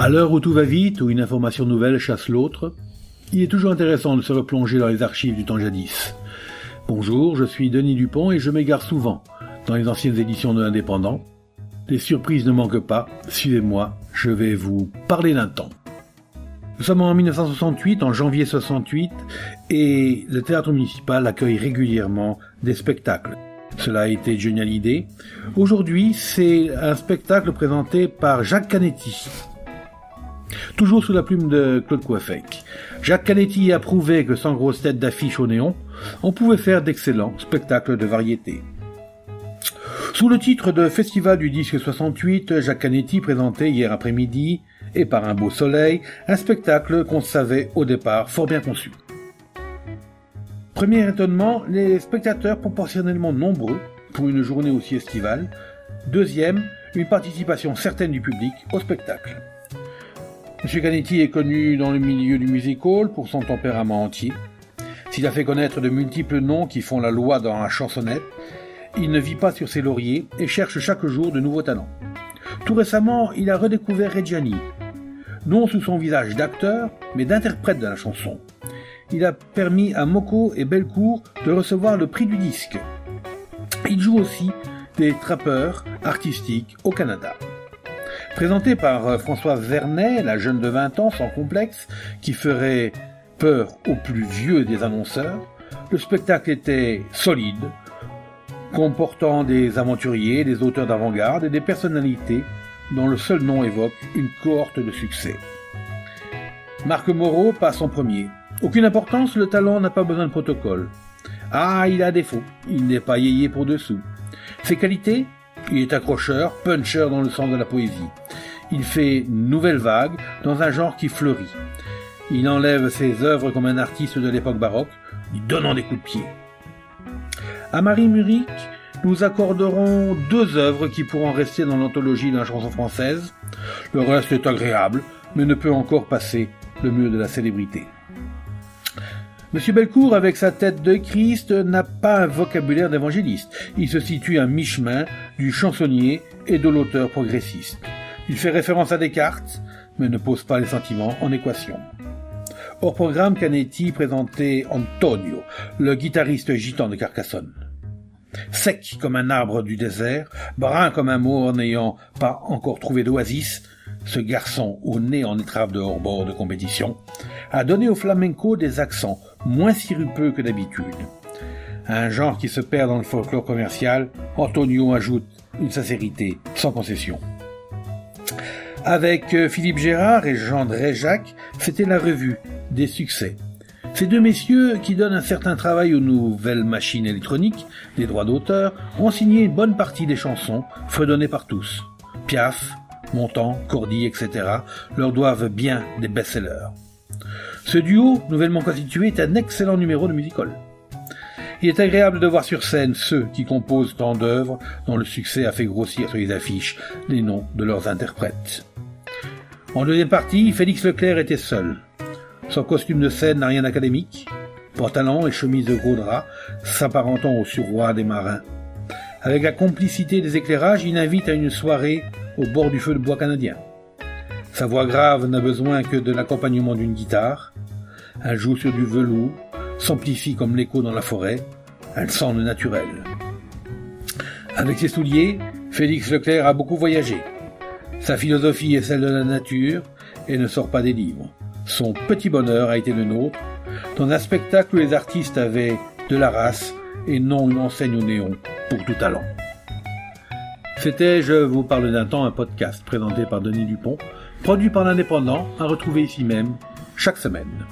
À l'heure où tout va vite, où une information nouvelle chasse l'autre, il est toujours intéressant de se replonger dans les archives du temps jadis. Bonjour, je suis Denis Dupont et je m'égare souvent dans les anciennes éditions de l'Indépendant. Les surprises ne manquent pas, suivez-moi, je vais vous parler d'un temps. Nous sommes en 1968, en janvier 68, et le théâtre municipal accueille régulièrement des spectacles. Cela a été Johnny Hallyday. Aujourd'hui, c'est un spectacle présenté par Jacques Canetti, toujours sous la plume de Claude Coiffec. Jacques Canetti a prouvé que sans grosse tête d'affiche au néon, on pouvait faire d'excellents spectacles de variété. Sous le titre de Festival du disque 68, Jacques Canetti présentait hier après-midi, et par un beau soleil, un spectacle qu'on savait au départ fort bien conçu. Premier étonnement, les spectateurs proportionnellement nombreux pour une journée aussi estivale. Deuxième, une participation certaine du public au spectacle. M. Canetti est connu dans le milieu du music hall pour son tempérament entier. S'il a fait connaître de multiples noms qui font la loi dans la chansonnette, il ne vit pas sur ses lauriers et cherche chaque jour de nouveaux talents. Tout récemment, il a redécouvert Reggiani, non sous son visage d'acteur, mais d'interprète de la chanson. Il a permis à Moko et Belcourt de recevoir le prix du disque. Il joue aussi des trappeurs artistiques au Canada. Présenté par euh, François Vernet, la jeune de 20 ans sans complexe, qui ferait peur aux plus vieux des annonceurs, le spectacle était solide, comportant des aventuriers, des auteurs d'avant-garde et des personnalités dont le seul nom évoque une cohorte de succès. Marc Moreau passe en premier. Aucune importance, le talent n'a pas besoin de protocole. Ah, il a défaut, il n'est pas yéyé pour dessous. Ses qualités Il est accrocheur, puncher dans le sens de la poésie. Il fait nouvelle vague dans un genre qui fleurit. Il enlève ses œuvres comme un artiste de l'époque baroque, lui donnant des coups de pied. À Marie Muric, nous accorderons deux œuvres qui pourront rester dans l'anthologie de la chanson française. Le reste est agréable, mais ne peut encore passer le mieux de la célébrité. Monsieur Belcourt, avec sa tête de Christ, n'a pas un vocabulaire d'évangéliste. Il se situe à mi-chemin du chansonnier et de l'auteur progressiste. Il fait référence à Descartes, mais ne pose pas les sentiments en équation. Hors programme, Canetti présentait Antonio, le guitariste gitan de Carcassonne. Sec comme un arbre du désert, brun comme un mot n'ayant pas encore trouvé d'oasis, ce garçon au nez en étrave de hors-bord de compétition a donné au flamenco des accents moins sirupeux que d'habitude. Un genre qui se perd dans le folklore commercial, Antonio ajoute une sincérité sans concession. Avec euh, Philippe Gérard et Jean Jacques, c'était la revue des succès. Ces deux messieurs, qui donnent un certain travail aux nouvelles machines électroniques, les droits d'auteur, ont signé une bonne partie des chansons fredonnées par tous. Piaf, Montand, Cordy, etc. leur doivent bien des best-sellers. Ce duo, nouvellement constitué, est un excellent numéro de musical. Il est agréable de voir sur scène ceux qui composent tant d'œuvres dont le succès a fait grossir sur les affiches les noms de leurs interprètes. En deuxième partie, Félix Leclerc était seul. Son costume de scène n'a rien d'académique, pantalon et chemise de gros drap, s'apparentant au surroi des marins. Avec la complicité des éclairages, il invite à une soirée au bord du feu de bois canadien. Sa voix grave n'a besoin que de l'accompagnement d'une guitare. Elle joue sur du velours, s'amplifie comme l'écho dans la forêt. Elle sent naturel. Avec ses souliers, Félix Leclerc a beaucoup voyagé. Sa philosophie est celle de la nature et ne sort pas des livres. Son petit bonheur a été le nôtre, dans un spectacle où les artistes avaient de la race et non une enseigne au néon pour tout talent. C'était Je vous parle d'un temps, un podcast présenté par Denis Dupont, produit par l'Indépendant, à retrouver ici même chaque semaine.